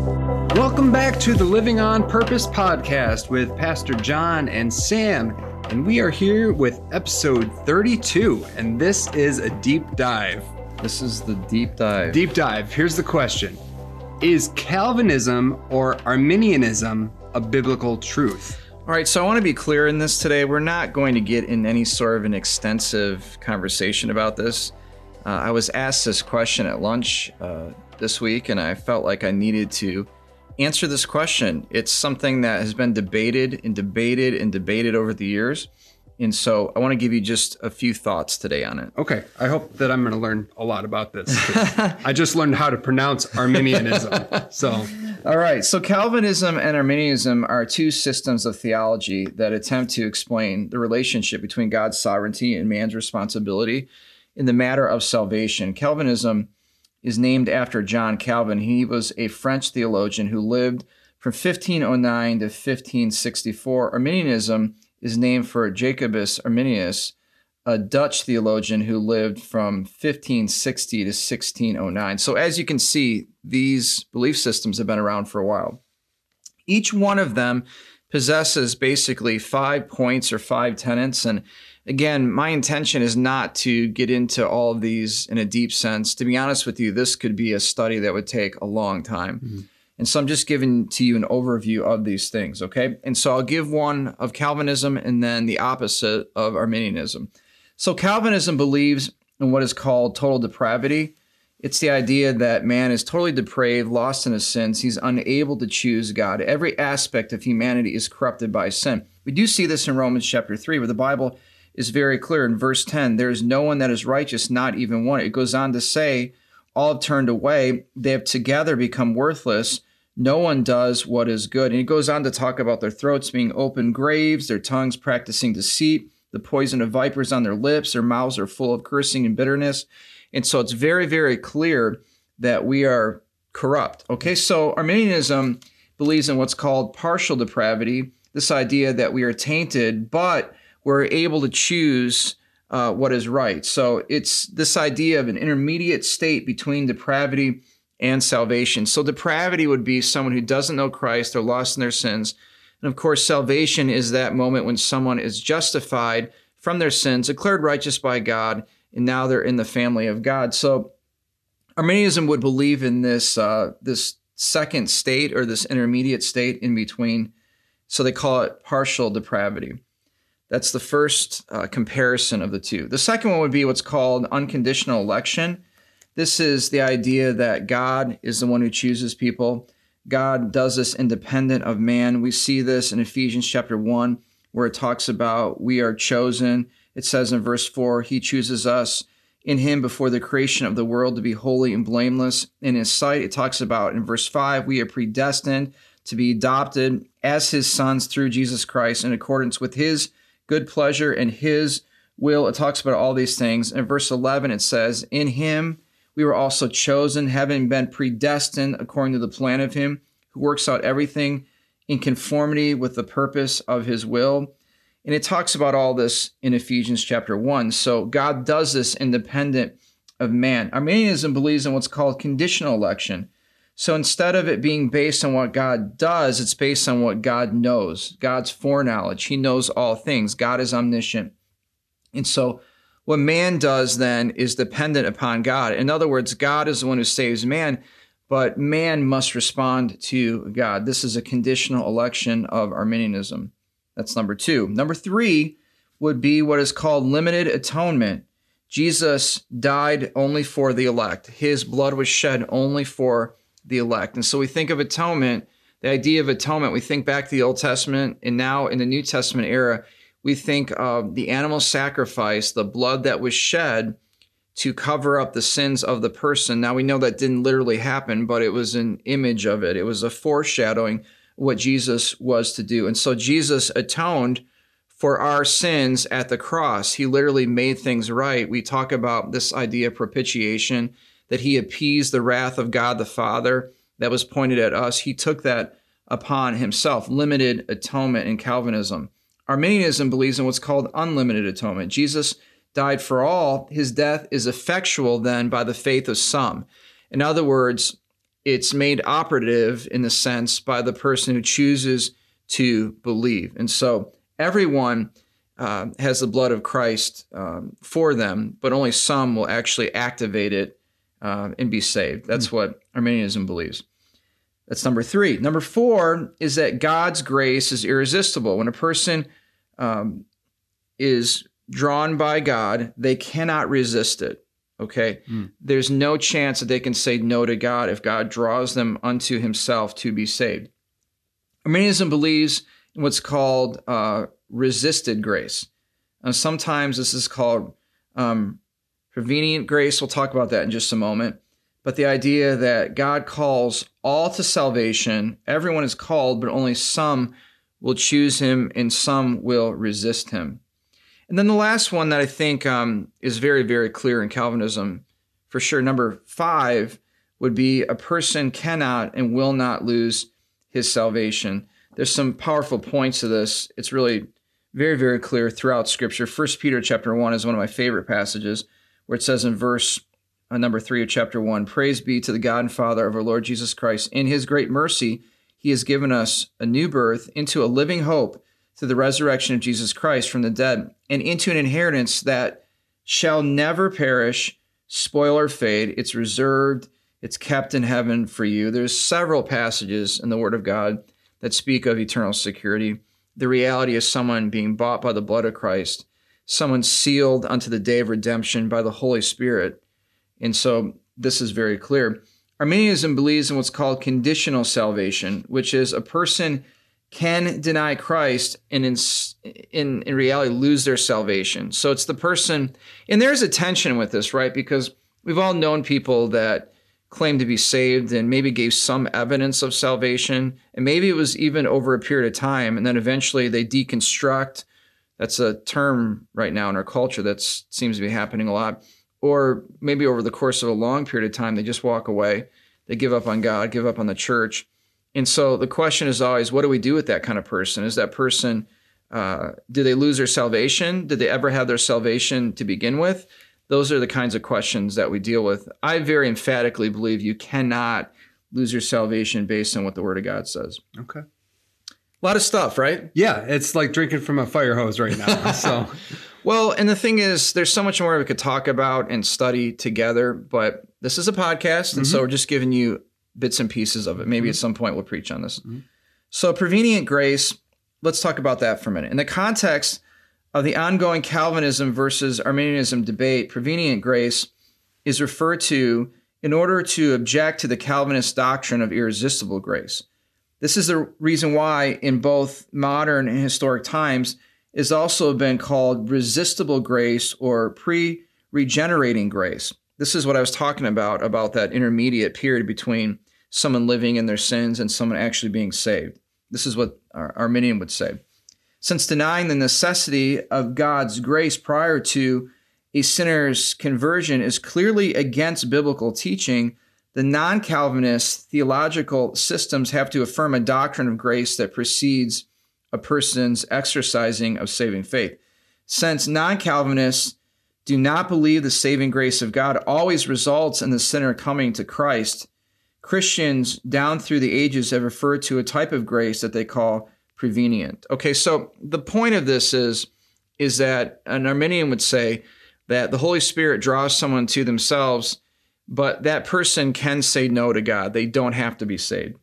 Welcome back to the Living on Purpose podcast with Pastor John and Sam. And we are here with episode 32, and this is a deep dive. This is the deep dive. Deep dive. Here's the question Is Calvinism or Arminianism a biblical truth? All right, so I want to be clear in this today. We're not going to get in any sort of an extensive conversation about this. Uh, I was asked this question at lunch uh, this week, and I felt like I needed to answer this question. It's something that has been debated and debated and debated over the years. And so I want to give you just a few thoughts today on it. Okay. I hope that I'm going to learn a lot about this. I just learned how to pronounce Arminianism. So, all right. So Calvinism and Arminianism are two systems of theology that attempt to explain the relationship between God's sovereignty and man's responsibility in the matter of salvation. Calvinism is named after John Calvin. He was a French theologian who lived from 1509 to 1564. Arminianism is named for Jacobus Arminius, a Dutch theologian who lived from 1560 to 1609. So, as you can see, these belief systems have been around for a while. Each one of them possesses basically five points or five tenets, and again, my intention is not to get into all of these in a deep sense. To be honest with you, this could be a study that would take a long time. Mm-hmm. And so I'm just giving to you an overview of these things, okay? And so I'll give one of Calvinism and then the opposite of Arminianism. So Calvinism believes in what is called total depravity. It's the idea that man is totally depraved, lost in his sins. He's unable to choose God. Every aspect of humanity is corrupted by sin. We do see this in Romans chapter 3, where the Bible is very clear in verse 10 there is no one that is righteous, not even one. It goes on to say, all have turned away, they have together become worthless. No one does what is good. And he goes on to talk about their throats being open graves, their tongues practicing deceit, the poison of vipers on their lips, their mouths are full of cursing and bitterness. And so it's very, very clear that we are corrupt. Okay, so Arminianism believes in what's called partial depravity, this idea that we are tainted, but we're able to choose uh, what is right. So it's this idea of an intermediate state between depravity and salvation. So depravity would be someone who doesn't know Christ, they're lost in their sins. And of course, salvation is that moment when someone is justified from their sins, declared righteous by God, and now they're in the family of God. So Arminianism would believe in this uh, this second state or this intermediate state in between. So they call it partial depravity. That's the first uh, comparison of the two. The second one would be what's called unconditional election. This is the idea that God is the one who chooses people. God does this independent of man. We see this in Ephesians chapter 1, where it talks about we are chosen. It says in verse 4, He chooses us in Him before the creation of the world to be holy and blameless in His sight. It talks about in verse 5, we are predestined to be adopted as His sons through Jesus Christ in accordance with His good pleasure and his will. It talks about all these things. In verse 11, it says, In him we were also chosen, having been predestined according to the plan of him who works out everything in conformity with the purpose of his will. And it talks about all this in Ephesians chapter 1. So God does this independent of man. Arminianism believes in what's called conditional election. So instead of it being based on what God does, it's based on what God knows, God's foreknowledge. He knows all things. God is omniscient. And so what man does then is dependent upon God. In other words, God is the one who saves man, but man must respond to God. This is a conditional election of Arminianism. That's number two. Number three would be what is called limited atonement. Jesus died only for the elect. His blood was shed only for the elect. And so we think of atonement, the idea of atonement, we think back to the Old Testament, and now in the New Testament era, we think of the animal sacrifice, the blood that was shed to cover up the sins of the person. Now we know that didn't literally happen, but it was an image of it. It was a foreshadowing what Jesus was to do. And so Jesus atoned for our sins at the cross. He literally made things right. We talk about this idea of propitiation that he appeased the wrath of God the Father that was pointed at us. He took that upon himself, limited atonement in Calvinism. Arminianism believes in what's called unlimited atonement. Jesus died for all. His death is effectual then by the faith of some. In other words, it's made operative in the sense by the person who chooses to believe. And so everyone uh, has the blood of Christ um, for them, but only some will actually activate it uh, and be saved. That's mm. what Arminianism believes. That's number three. Number four is that God's grace is irresistible. When a person um, is drawn by God, they cannot resist it. Okay. Mm. There's no chance that they can say no to God if God draws them unto himself to be saved. Arminianism believes in what's called uh, resisted grace. And sometimes this is called um, prevenient grace. We'll talk about that in just a moment. But the idea that God calls all to salvation, everyone is called, but only some will choose him and some will resist him. And then the last one that I think um, is very, very clear in Calvinism, for sure, number five would be a person cannot and will not lose his salvation. There's some powerful points to this. It's really very, very clear throughout Scripture. First Peter chapter one is one of my favorite passages, where it says in verse uh, number three of chapter one, "Praise be to the God and Father of our Lord Jesus Christ. In His great mercy, He has given us a new birth into a living hope." through the resurrection of Jesus Christ from the dead, and into an inheritance that shall never perish, spoil, or fade. It's reserved, it's kept in heaven for you. There's several passages in the Word of God that speak of eternal security. The reality of someone being bought by the blood of Christ, someone sealed unto the day of redemption by the Holy Spirit. And so this is very clear. Arminianism believes in what's called conditional salvation, which is a person can deny Christ and in, in, in reality lose their salvation. So it's the person, and there's a tension with this, right? Because we've all known people that claim to be saved and maybe gave some evidence of salvation, and maybe it was even over a period of time, and then eventually they deconstruct. That's a term right now in our culture that seems to be happening a lot. Or maybe over the course of a long period of time, they just walk away. They give up on God, give up on the church and so the question is always, what do we do with that kind of person? Is that person, uh, do they lose their salvation? Did they ever have their salvation to begin with? Those are the kinds of questions that we deal with. I very emphatically believe you cannot lose your salvation based on what the Word of God says. Okay. A lot of stuff, right? Yeah, it's like drinking from a fire hose right now. So, well, and the thing is, there's so much more we could talk about and study together, but this is a podcast, and mm-hmm. so we're just giving you bits and pieces of it. Maybe mm-hmm. at some point we'll preach on this. Mm-hmm. So, prevenient grace, let's talk about that for a minute. In the context of the ongoing Calvinism versus Arminianism debate, prevenient grace is referred to in order to object to the Calvinist doctrine of irresistible grace. This is the reason why, in both modern and historic times, is also been called resistible grace or pre regenerating grace. This is what I was talking about, about that intermediate period between someone living in their sins and someone actually being saved. This is what Arminian would say. Since denying the necessity of God's grace prior to a sinner's conversion is clearly against biblical teaching, the non Calvinist theological systems have to affirm a doctrine of grace that precedes a person's exercising of saving faith. Since non Calvinists do not believe the saving grace of God always results in the sinner coming to Christ. Christians down through the ages have referred to a type of grace that they call prevenient. Okay, so the point of this is is that an Arminian would say that the Holy Spirit draws someone to themselves, but that person can say no to God. They don't have to be saved.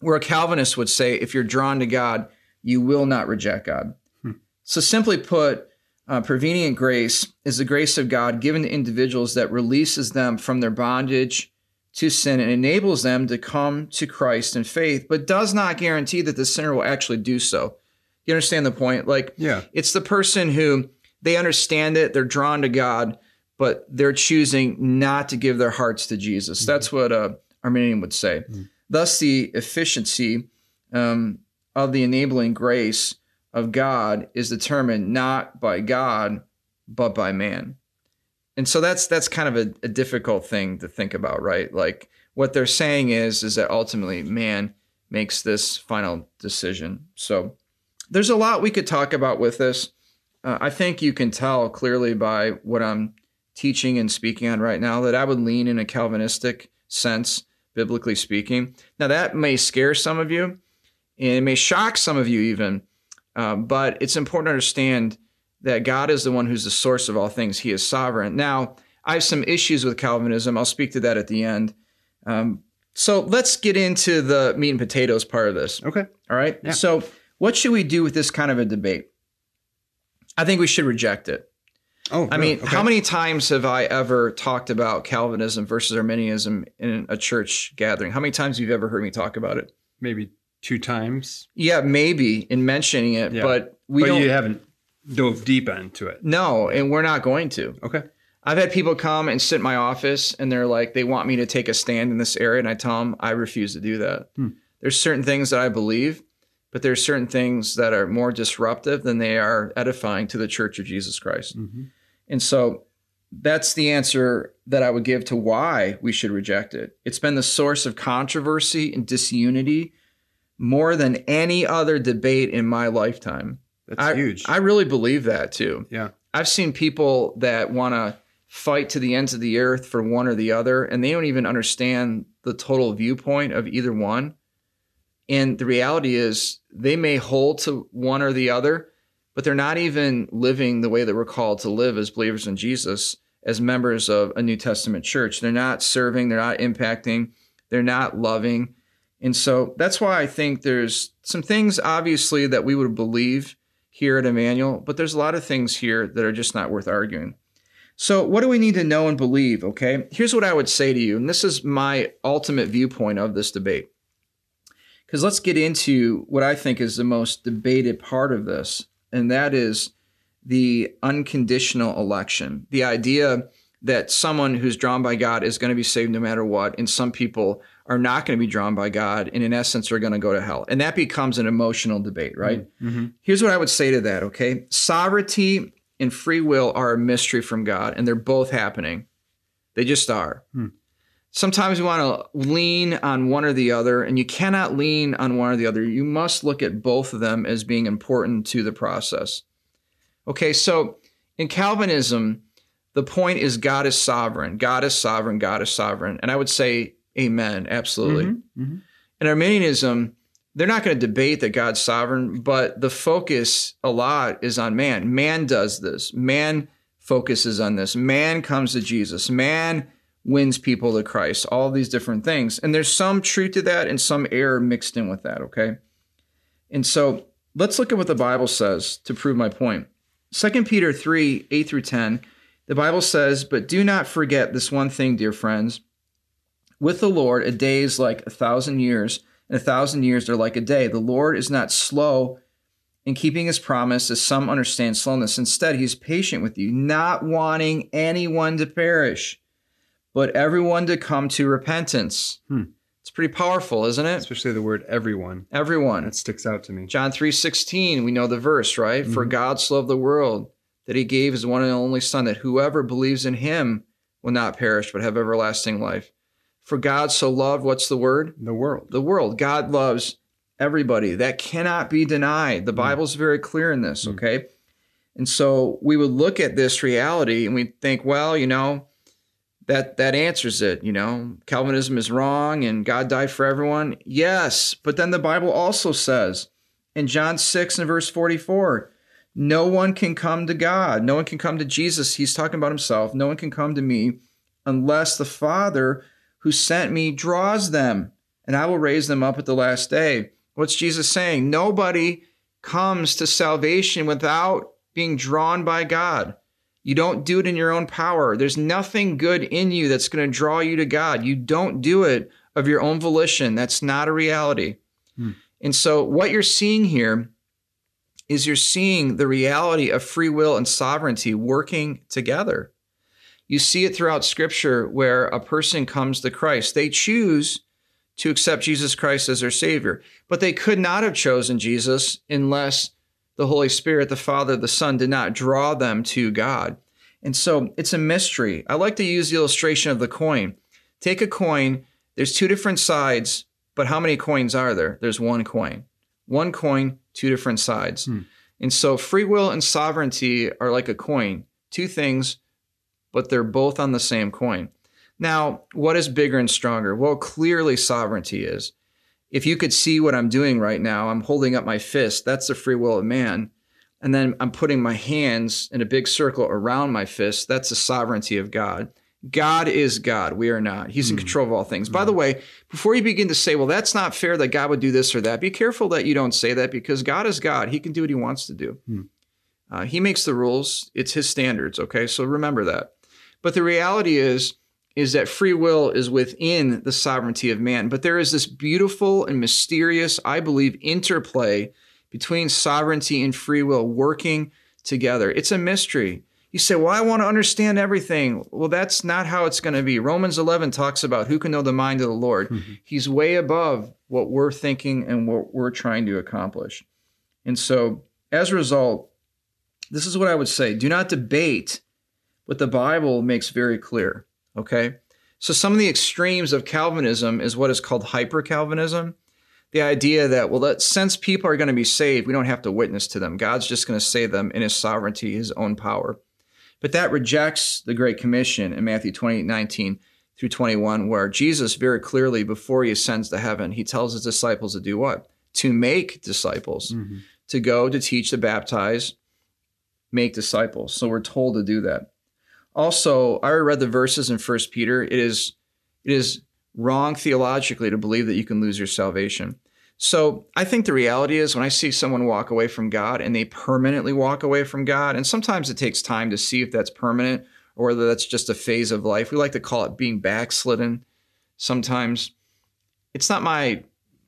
Where a Calvinist would say, if you're drawn to God, you will not reject God. Hmm. So simply put, uh, prevenient grace is the grace of God given to individuals that releases them from their bondage to sin and enables them to come to Christ in faith, but does not guarantee that the sinner will actually do so. You understand the point? Like, yeah, it's the person who they understand it, they're drawn to God, but they're choosing not to give their hearts to Jesus. Mm-hmm. That's what uh, Arminian would say. Mm-hmm. Thus, the efficiency um, of the enabling grace of God is determined not by God, but by man. And so that's that's kind of a, a, difficult thing to think about, right? Like what they're saying is is that ultimately man makes this final decision. So there's a lot we could talk about with this. Uh, I think you can tell clearly by what I'm teaching and speaking on right now that I would lean in a Calvinistic sense biblically speaking. Now, that may scare some of you and it may shock some of you even, uh, but it's important to understand that God is the one who's the source of all things. He is sovereign. Now, I have some issues with Calvinism. I'll speak to that at the end. Um, so let's get into the meat and potatoes part of this. Okay. All right. Yeah. So, what should we do with this kind of a debate? I think we should reject it. Oh, I mean, how many times have I ever talked about Calvinism versus Arminianism in a church gathering? How many times have you ever heard me talk about it? Maybe two times. Yeah, maybe in mentioning it, Yeah. but we but you haven't dove deep into it. no, and we're not going to. Okay. I've had people come and sit in my office and they're like, they want me to take a stand in this area. And I tell them, I refuse to do that. Hmm. There's certain things that I believe, but there's certain things that are more disruptive than they are edifying to the church of Jesus Christ. Mm-hmm. And so that's the answer that I would give to why we should reject it. It's been the source of controversy and disunity more than any other debate in my lifetime. That's I, huge. I really believe that too. yeah. I've seen people that want to fight to the ends of the earth for one or the other, and they don't even understand the total viewpoint of either one. And the reality is, they may hold to one or the other, but they're not even living the way that we're called to live as believers in Jesus, as members of a New Testament church. They're not serving, they're not impacting, they're not loving. And so that's why I think there's some things, obviously, that we would believe here at Emmanuel, but there's a lot of things here that are just not worth arguing. So, what do we need to know and believe? Okay, here's what I would say to you, and this is my ultimate viewpoint of this debate. Because let's get into what I think is the most debated part of this, and that is the unconditional election. The idea that someone who's drawn by God is going to be saved no matter what, and some people are not going to be drawn by God, and in essence are going to go to hell. And that becomes an emotional debate, right? Mm-hmm. Here's what I would say to that, okay? Sovereignty and free will are a mystery from God, and they're both happening. They just are. Hmm. Sometimes you want to lean on one or the other, and you cannot lean on one or the other. You must look at both of them as being important to the process. Okay, so in Calvinism, the point is God is sovereign. God is sovereign. God is sovereign. And I would say, Amen. Absolutely. Mm-hmm. In Arminianism, they're not going to debate that God's sovereign, but the focus a lot is on man. Man does this. Man focuses on this. Man comes to Jesus. Man wins people to Christ. All these different things. And there's some truth to that and some error mixed in with that, okay? And so let's look at what the Bible says to prove my point. 2 Peter 3 8 through 10, the Bible says, But do not forget this one thing, dear friends. With the Lord, a day is like a thousand years, and a thousand years are like a day. The Lord is not slow in keeping his promise, as some understand slowness. Instead, he is patient with you, not wanting anyone to perish, but everyone to come to repentance. Hmm. It's pretty powerful, isn't it? Especially the word everyone. Everyone. That sticks out to me. John 3:16, we know the verse, right? For Mhm. God so loved the world that he gave his one and only son that whoever believes in him will not perish but have everlasting life. For God so loved what's the word? The world. The world. God loves everybody. That cannot be denied. The Bible's very clear in this, Mm. okay? And so we would look at this reality and we think, well, you know, that that answers it, you know. Calvinism is wrong and God died for everyone. Yes, but then the Bible also says in John 6 and verse 44, no one can come to God. No one can come to Jesus. He's talking about himself. No one can come to me unless the Father who sent me draws them, and I will raise them up at the last day. What's Jesus saying? Nobody comes to salvation without being drawn by God. You don't do it in your own power. There's nothing good in you that's going to draw you to God. You don't do it of your own volition. That's not a reality. Hmm. And so, what you're seeing here is you're seeing the reality of free will and sovereignty working together. You see it throughout scripture where a person comes to Christ. They choose to accept Jesus Christ as their Savior, but they could not have chosen Jesus unless the Holy Spirit, the Father, the Son, did not draw them to God. And so it's a mystery. I like to use the illustration of the coin. Take a coin, there's two different sides, but how many coins are there? There's one coin. One coin, two different sides. Hmm. And so free will and sovereignty are like a coin, two things, but they're both on the same coin. Now, what is bigger and stronger? Well, clearly sovereignty is. If you could see what I'm doing right now, I'm holding up my fist. That's the free will of man. And then I'm putting my hands in a big circle around my fist. That's the sovereignty of God. God is God. We are not. He's in Mm. control of all things. By the way, before you begin to say, well, that's not fair that God would do this or that, be careful that you don't say that because God is God. He can do what he wants to do. Hmm. Uh, he makes the rules, it's his standards. Okay. So remember that. But the reality is, is that free will is within the sovereignty of man. But there is this beautiful and mysterious, I believe, interplay between sovereignty and free will working together. It's a mystery. You say, Well, I want to understand everything. Well, that's not how it's going to be. Romans 11 talks about who can know the mind of the Lord. Mm-hmm. He's way above what we're thinking and what we're trying to accomplish. And so, as a result, this is what I would say do not debate what the Bible makes very clear. Okay? So, some of the extremes of Calvinism is what is called hyper Calvinism the idea that well that since people are going to be saved we don't have to witness to them. God's just going to save them in his sovereignty his own power. But that rejects the great commission in matthew 28 19 through 21 where jesus very clearly before he ascends to heaven he tells his disciples to do what? To make disciples. Mhm. to go to teach to baptize make disciples. So we're told to do that also i read the verses in first peter it is it is wrong theologically to believe that you can lose your salvation. So I think the reality is when I see someone walk away from God and they permanently walk away from God, and sometimes it takes time to see if that's permanent or whether that's just a phase of life. We like to call it being backslidden. Sometimes it's not my,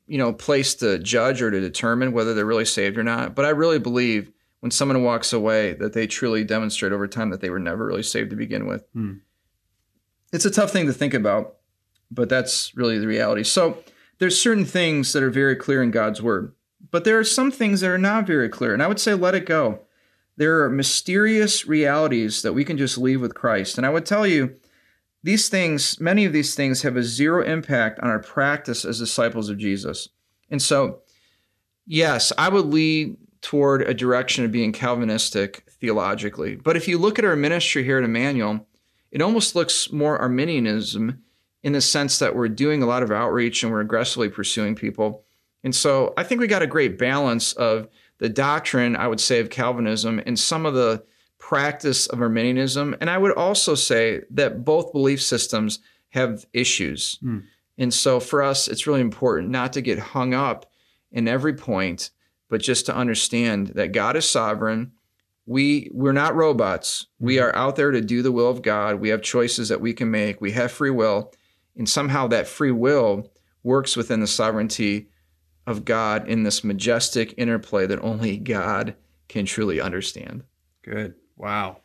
you know, place to judge or to determine whether they're really saved or not. But I really believe when someone walks away that they truly demonstrate over time that they were never really saved to begin with. Hmm. It's a tough thing to think about but that's really the reality. So there's certain things that are very clear in God's word, but there are some things that are not very clear. And I would say let it go. There are mysterious realities that we can just leave with Christ. And I would tell you, these things, many of these things have a zero impact on our practice as disciples of Jesus. And so, yes, I would lead toward a direction of being Calvinistic theologically. But if you look at our ministry here at Emmanuel, it almost looks more Arminianism in the sense that we're doing a lot of outreach and we're aggressively pursuing people. And so I think we got a great balance of the doctrine, I would say, of Calvinism and some of the practice of Arminianism. And I would also say that both belief systems have issues. Hmm. And so for us, it's really important not to get hung up in every point, but just to understand that God is sovereign. We we're not robots. We are out there to do the will of God. We have choices that we can make. We have free will. And somehow that free will works within the sovereignty of God in this majestic interplay that only God can truly understand. Good. Wow.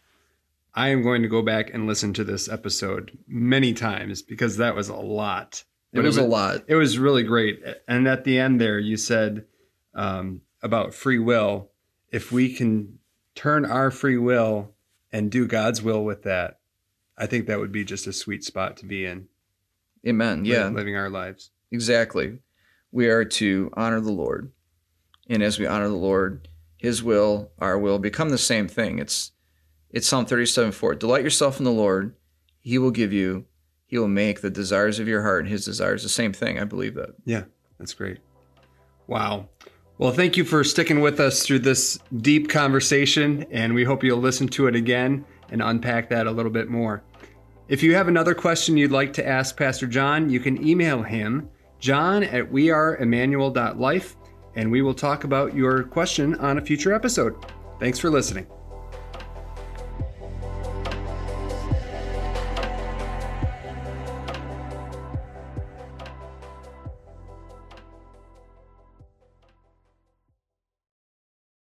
I am going to go back and listen to this episode many times because that was a lot. It was a lot. It was really great. And at the end there, you said um, about free will. If we can turn our free will and do God's will with that, I think that would be just a sweet spot to be in. Amen. Yeah, Living our lives. exactly. We are to honor the Lord. And as we honor the Lord, his will, our will become the same thing. It's it's Psalm 37 4. Delight yourself in the Lord, he will give you, he will make the desires of your heart and his desires the same thing. I believe that. Yeah, that's great. Wow. Well, thank you for sticking with us through this deep conversation, and we hope you'll listen to it again and unpack that a little bit more. If you have another question you'd like to ask Pastor John, you can email him, john at weareemmanuel.life, and we will talk about your question on a future episode. Thanks for listening.